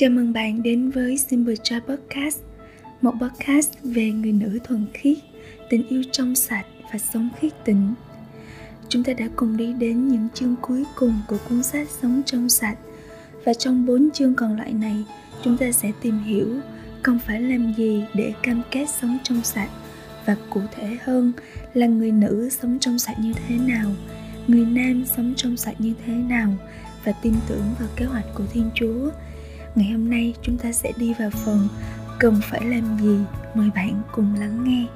Chào mừng bạn đến với Simple Joy Podcast Một podcast về người nữ thuần khiết, tình yêu trong sạch và sống khiết tịnh. Chúng ta đã cùng đi đến những chương cuối cùng của cuốn sách Sống trong sạch. Và trong bốn chương còn lại này, chúng ta sẽ tìm hiểu cần phải làm gì để cam kết sống trong sạch. Và cụ thể hơn là người nữ sống trong sạch như thế nào người nam sống trong sạch như thế nào. Và tin tưởng vào kế hoạch của thiên chúa ngày hôm nay chúng ta sẽ đi vào phần cần phải làm gì? Mời bạn cùng lắng nghe.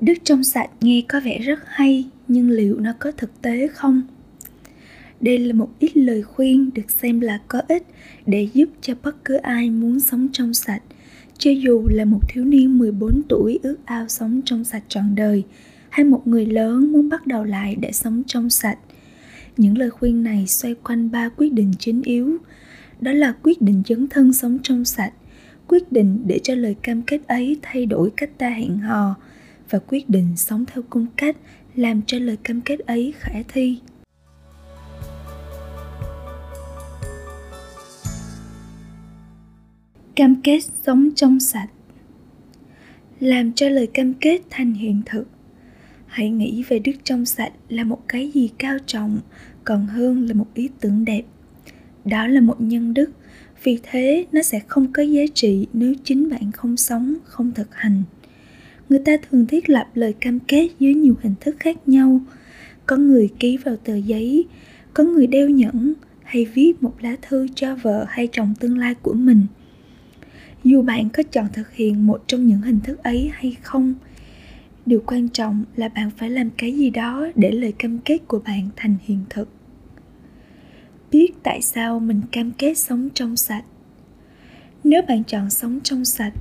Đức trong sạch nghe có vẻ rất hay nhưng liệu nó có thực tế không? Đây là một ít lời khuyên được xem là có ích để giúp cho bất cứ ai muốn sống trong sạch, cho dù là một thiếu niên 14 tuổi ước ao sống trong sạch trọn đời, hay một người lớn muốn bắt đầu lại để sống trong sạch. Những lời khuyên này xoay quanh ba quyết định chính yếu. Đó là quyết định dấn thân sống trong sạch, quyết định để cho lời cam kết ấy thay đổi cách ta hẹn hò và quyết định sống theo cung cách làm cho lời cam kết ấy khả thi. cam kết sống trong sạch làm cho lời cam kết thành hiện thực hãy nghĩ về đức trong sạch là một cái gì cao trọng, còn hơn là một ý tưởng đẹp. Đó là một nhân đức, vì thế nó sẽ không có giá trị nếu chính bạn không sống, không thực hành. Người ta thường thiết lập lời cam kết dưới nhiều hình thức khác nhau. Có người ký vào tờ giấy, có người đeo nhẫn hay viết một lá thư cho vợ hay chồng tương lai của mình. Dù bạn có chọn thực hiện một trong những hình thức ấy hay không điều quan trọng là bạn phải làm cái gì đó để lời cam kết của bạn thành hiện thực. Biết tại sao mình cam kết sống trong sạch. Nếu bạn chọn sống trong sạch,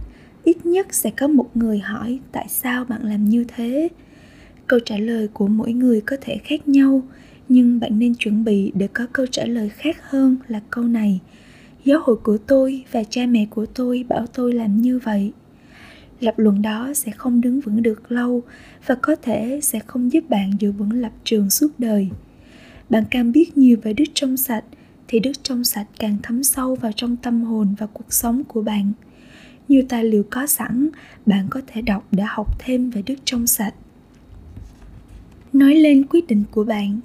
ít nhất sẽ có một người hỏi tại sao bạn làm như thế. Câu trả lời của mỗi người có thể khác nhau, nhưng bạn nên chuẩn bị để có câu trả lời khác hơn là câu này. Giáo hội của tôi và cha mẹ của tôi bảo tôi làm như vậy lập luận đó sẽ không đứng vững được lâu và có thể sẽ không giúp bạn giữ vững lập trường suốt đời. Bạn càng biết nhiều về đức trong sạch, thì đức trong sạch càng thấm sâu vào trong tâm hồn và cuộc sống của bạn. Nhiều tài liệu có sẵn, bạn có thể đọc để học thêm về đức trong sạch. Nói lên quyết định của bạn.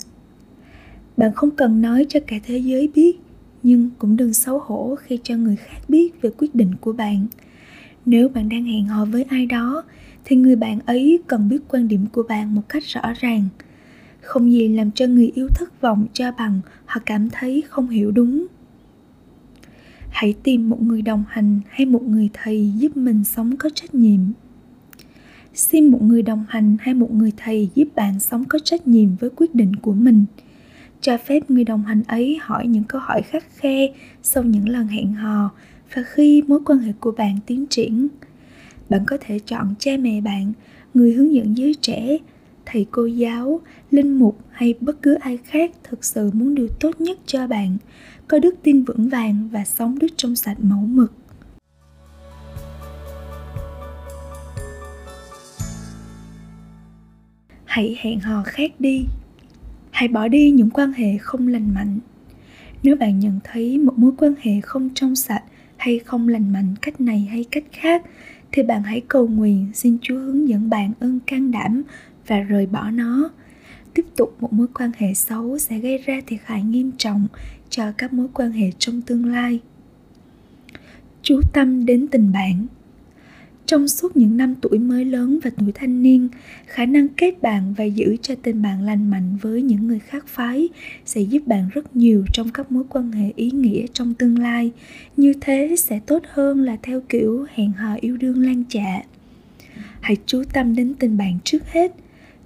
Bạn không cần nói cho cả thế giới biết, nhưng cũng đừng xấu hổ khi cho người khác biết về quyết định của bạn nếu bạn đang hẹn hò với ai đó, thì người bạn ấy cần biết quan điểm của bạn một cách rõ ràng. Không gì làm cho người yêu thất vọng, cho bằng họ cảm thấy không hiểu đúng. Hãy tìm một người đồng hành hay một người thầy giúp mình sống có trách nhiệm. Xin một người đồng hành hay một người thầy giúp bạn sống có trách nhiệm với quyết định của mình. Cho phép người đồng hành ấy hỏi những câu hỏi khắc khe sau những lần hẹn hò và khi mối quan hệ của bạn tiến triển, bạn có thể chọn cha mẹ bạn, người hướng dẫn giới trẻ, thầy cô giáo, linh mục hay bất cứ ai khác thực sự muốn điều tốt nhất cho bạn, có đức tin vững vàng và sống đức trong sạch mẫu mực. Hãy hẹn hò khác đi. Hãy bỏ đi những quan hệ không lành mạnh. Nếu bạn nhận thấy một mối quan hệ không trong sạch hay không lành mạnh cách này hay cách khác, thì bạn hãy cầu nguyện xin chúa hướng dẫn bạn ơn can đảm và rời bỏ nó. Tiếp tục, một mối quan hệ xấu sẽ gây ra thiệt hại nghiêm trọng cho các mối quan hệ trong tương lai. Chú tâm đến tình bạn trong suốt những năm tuổi mới lớn và tuổi thanh niên, khả năng kết bạn và giữ cho tình bạn lành mạnh với những người khác phái sẽ giúp bạn rất nhiều trong các mối quan hệ ý nghĩa trong tương lai. Như thế sẽ tốt hơn là theo kiểu hẹn hò yêu đương lan chạ hãy chú tâm đến tình bạn trước hết,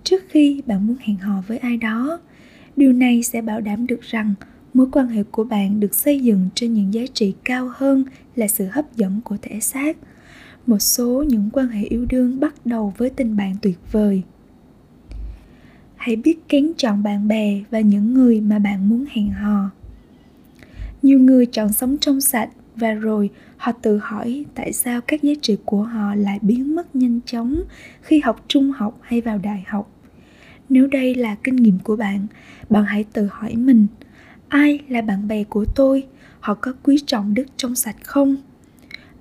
trước khi bạn muốn hẹn hò với ai đó. Điều này sẽ bảo đảm được rằng mối quan hệ của bạn được xây dựng trên những giá trị cao hơn là sự hấp dẫn của thể xác một số những quan hệ yêu đương bắt đầu với tình bạn tuyệt vời. Hãy biết kén chọn bạn bè và những người mà bạn muốn hẹn hò. Nhiều người chọn sống trong sạch và rồi họ tự hỏi tại sao các giá trị của họ lại biến mất nhanh chóng khi học trung học hay vào đại học. Nếu đây là kinh nghiệm của bạn bạn hãy tự hỏi mình, ai là bạn bè của tôi? Họ có quý trọng đức trong sạch không?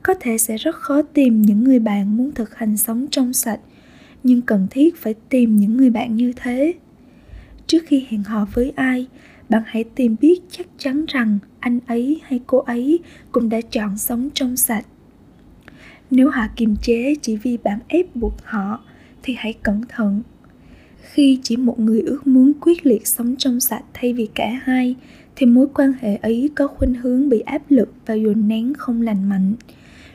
Có thể sẽ rất khó tìm những người bạn muốn thực hành sống trong sạch, nhưng cần thiết phải tìm những người bạn như thế. Trước khi hẹn hò với ai, bạn hãy tìm biết chắc chắn rằng anh ấy hay cô ấy cũng đã chọn sống trong sạch. Nếu họ kiềm chế chỉ vì bạn ép buộc họ, thì hãy cẩn thận. Khi chỉ một người ước muốn quyết liệt sống trong sạch thay vì cả hai, thì mối quan hệ ấy có khuynh hướng bị áp lực và dồn nén không lành mạnh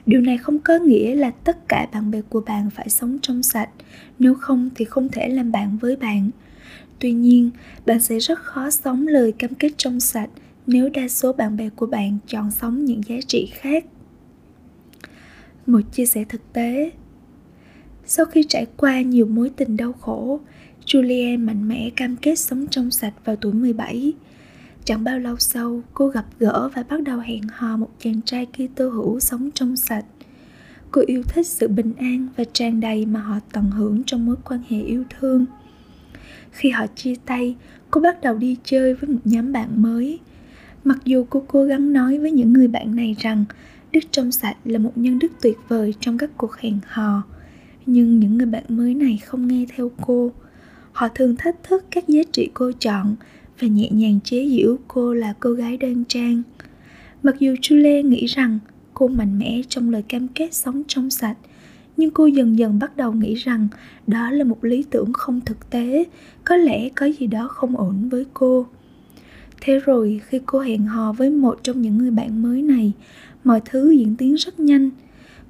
điều này không có nghĩa là tất cả bạn bè của bạn phải sống trong sạch. Nếu không thì không thể làm bạn với bạn. Tuy nhiên, bạn sẽ rất khó sống lời cam kết trong sạch nếu đa số bạn bè của bạn chọn sống những giá trị khác. Một chia sẻ thực tế. Sau khi trải qua nhiều mối tình đau khổ Julian mạnh mẽ cam kết sống trong sạch vào tuổi 17. Chẳng bao lâu sau, cô gặp gỡ và bắt đầu hẹn hò một chàng trai Kitô hữu sống trong sạch. Cô yêu thích sự bình an và tràn đầy mà họ tận hưởng trong mối quan hệ yêu thương. Khi họ chia tay, cô bắt đầu đi chơi với một nhóm bạn mới. Mặc dù cô cố gắng nói với những người bạn này rằng đức trong sạch là một nhân đức tuyệt vời trong các cuộc hẹn hò, nhưng những người bạn mới này không nghe theo cô họ thường thách thức các giá trị cô chọn và nhẹ nhàng chế giễu cô là cô gái đơn trang. Mặc dù Julie nghĩ rằng cô mạnh mẽ trong lời cam kết sống trong sạch, nhưng cô dần dần bắt đầu nghĩ rằng đó là một lý tưởng không thực tế, có lẽ có gì đó không ổn với cô. Thế rồi khi cô hẹn hò với một trong những người bạn mới này, mọi thứ diễn tiến rất nhanh.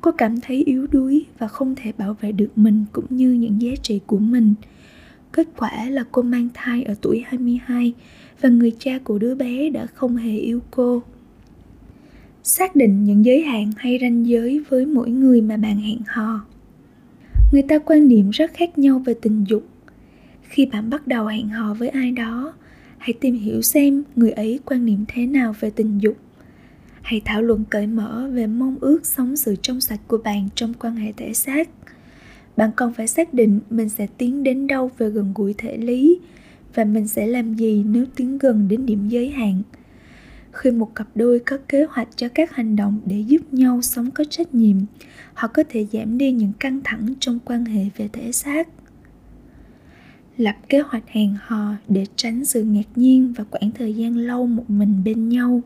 Cô cảm thấy yếu đuối và không thể bảo vệ được mình cũng như những giá trị của mình. Kết quả là cô mang thai ở tuổi 22 và người cha của đứa bé đã không hề yêu cô. Xác định những giới hạn hay ranh giới với mỗi người mà bạn hẹn hò. Người ta quan niệm rất khác nhau về tình dục. Khi bạn bắt đầu hẹn hò với ai đó, hãy tìm hiểu xem người ấy quan niệm thế nào về tình dục. Hãy thảo luận cởi mở về mong ước sống sự trong sạch của bạn trong quan hệ thể xác bạn cần phải xác định mình sẽ tiến đến đâu về gần gũi thể lý và mình sẽ làm gì nếu tiến gần đến điểm giới hạn. Khi một cặp đôi có kế hoạch cho các hành động để giúp nhau sống có trách nhiệm, họ có thể giảm đi những căng thẳng trong quan hệ về thể xác. Lập kế hoạch hẹn hò để tránh sự ngạc nhiên và quãng thời gian lâu một mình bên nhau.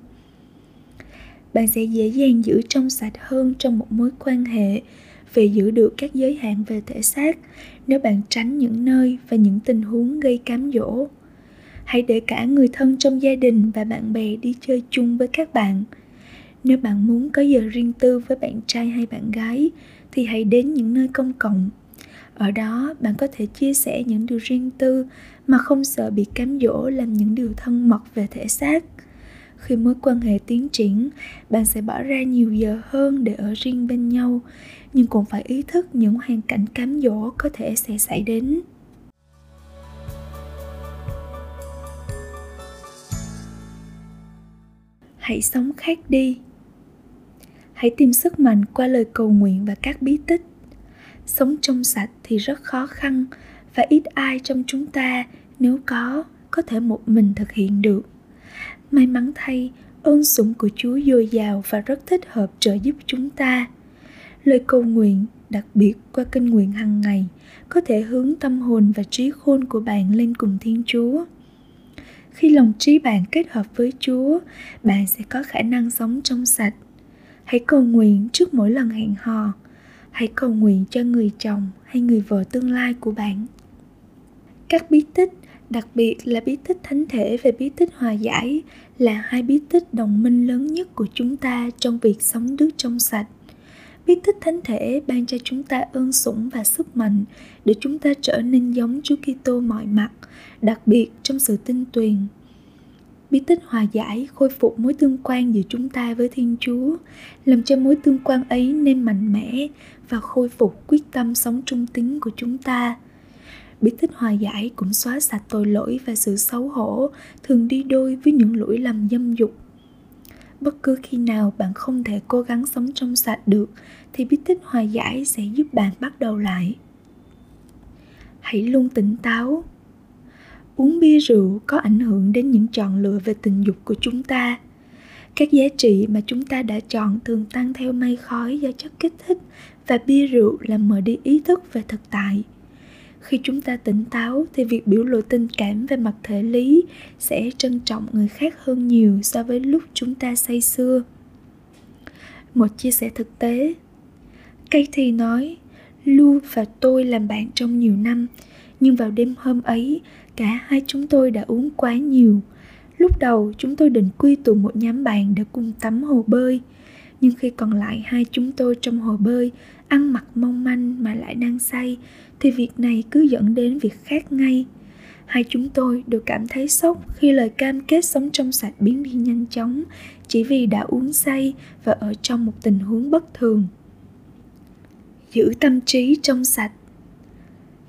Bạn sẽ dễ dàng giữ trong sạch hơn trong một mối quan hệ về giữ được các giới hạn về thể xác nếu bạn tránh những nơi và những tình huống gây cám dỗ. Hãy để cả người thân trong gia đình và bạn bè đi chơi chung với các bạn. Nếu bạn muốn có giờ riêng tư với bạn trai hay bạn gái, thì hãy đến những nơi công cộng. Ở đó, bạn có thể chia sẻ những điều riêng tư mà không sợ bị cám dỗ làm những điều thân mật về thể xác khi mối quan hệ tiến triển, bạn sẽ bỏ ra nhiều giờ hơn để ở riêng bên nhau, nhưng cũng phải ý thức những hoàn cảnh cám dỗ có thể sẽ xảy đến. Hãy sống khác đi. Hãy tìm sức mạnh qua lời cầu nguyện và các bí tích. Sống trong sạch thì rất khó khăn và ít ai trong chúng ta nếu có có thể một mình thực hiện được may mắn thay, ơn sủng của chúa dồi dào và rất thích hợp trợ giúp chúng ta. Lời cầu nguyện, đặc biệt qua kinh nguyện hàng ngày, có thể hướng tâm hồn và trí khôn của bạn lên cùng thiên chúa. Khi lòng trí bạn kết hợp với chúa, bạn sẽ có khả năng sống trong sạch. Hãy cầu nguyện trước mỗi lần hẹn hò. Hãy cầu nguyện cho người chồng hay người vợ tương lai của bạn. Các bí tích đặc biệt là bí tích thánh thể và bí tích hòa giải là hai bí tích đồng minh lớn nhất của chúng ta trong việc sống đức trong sạch bí tích thánh thể ban cho chúng ta ơn sủng và sức mạnh để chúng ta trở nên giống Chúa Kitô mọi mặt, đặc biệt trong sự tinh tuyền. Bí tích hòa giải khôi phục mối tương quan giữa chúng ta với Thiên Chúa, làm cho mối tương quan ấy nên mạnh mẽ và khôi phục quyết tâm sống trung tín của chúng ta bí tích hòa giải cũng xóa sạch tội lỗi và sự xấu hổ, thường đi đôi với những lỗi lầm dâm dục. Bất cứ khi nào bạn không thể cố gắng sống trong sạch được, thì bí tích hòa giải sẽ giúp bạn bắt đầu lại. Hãy luôn tỉnh táo. Uống bia rượu có ảnh hưởng đến những chọn lựa về tình dục của chúng ta. Các giá trị mà chúng ta đã chọn thường tăng theo mây khói do chất kích thích và bia rượu làm mở đi ý thức về thực tại khi chúng ta tỉnh táo thì việc biểu lộ tình cảm về mặt thể lý sẽ trân trọng người khác hơn nhiều so với lúc chúng ta say xưa. một chia sẻ thực tế Katie nói, Lu và tôi làm bạn trong nhiều năm, nhưng vào đêm hôm ấy, cả hai chúng tôi đã uống quá nhiều lúc đầu, chúng tôi định quy tụ một nhóm bạn để cùng tắm hồ bơi, nhưng khi còn lại hai chúng tôi trong hồ bơi, ăn mặc mong manh đang say, thì việc này cứ dẫn đến việc khác ngay. Hai chúng tôi đều cảm thấy sốc khi lời cam kết sống trong sạch biến đi nhanh chóng chỉ vì đã uống say và ở trong một tình huống bất thường. Giữ tâm trí trong sạch.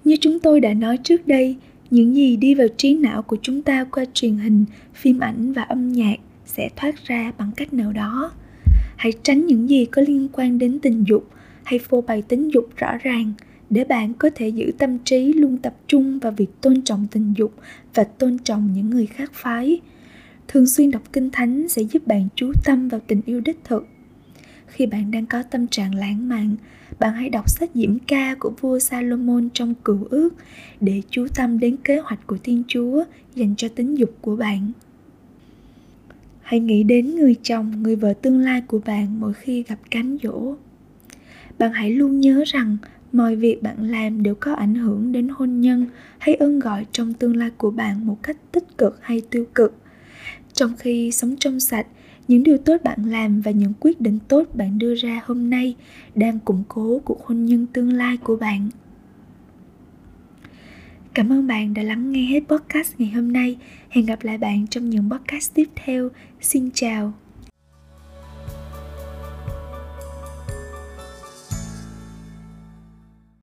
Như chúng tôi đã nói trước đây, những gì đi vào trí não của chúng ta qua truyền hình, phim ảnh và âm nhạc sẽ thoát ra bằng cách nào đó. Hãy tránh những gì có liên quan đến tình dục hay phô bày tính dục rõ ràng để bạn có thể giữ tâm trí luôn tập trung vào việc tôn trọng tình dục và tôn trọng những người khác phái thường xuyên đọc kinh thánh sẽ giúp bạn chú tâm vào tình yêu đích thực khi bạn đang có tâm trạng lãng mạn bạn hãy đọc sách diễm ca của vua Salomon trong cựu ước để chú tâm đến kế hoạch của Thiên Chúa dành cho tính dục của bạn. Hãy nghĩ đến người chồng, người vợ tương lai của bạn mỗi khi gặp cám dỗ. Bạn hãy luôn nhớ rằng mọi việc bạn làm đều có ảnh hưởng đến hôn nhân hay ơn gọi trong tương lai của bạn một cách tích cực hay tiêu cực. Trong khi sống trong sạch, những điều tốt bạn làm và những quyết định tốt bạn đưa ra hôm nay đang củng cố cuộc hôn nhân tương lai của bạn. Cảm ơn bạn đã lắng nghe hết podcast ngày hôm nay. Hẹn gặp lại bạn trong những podcast tiếp theo. Xin chào.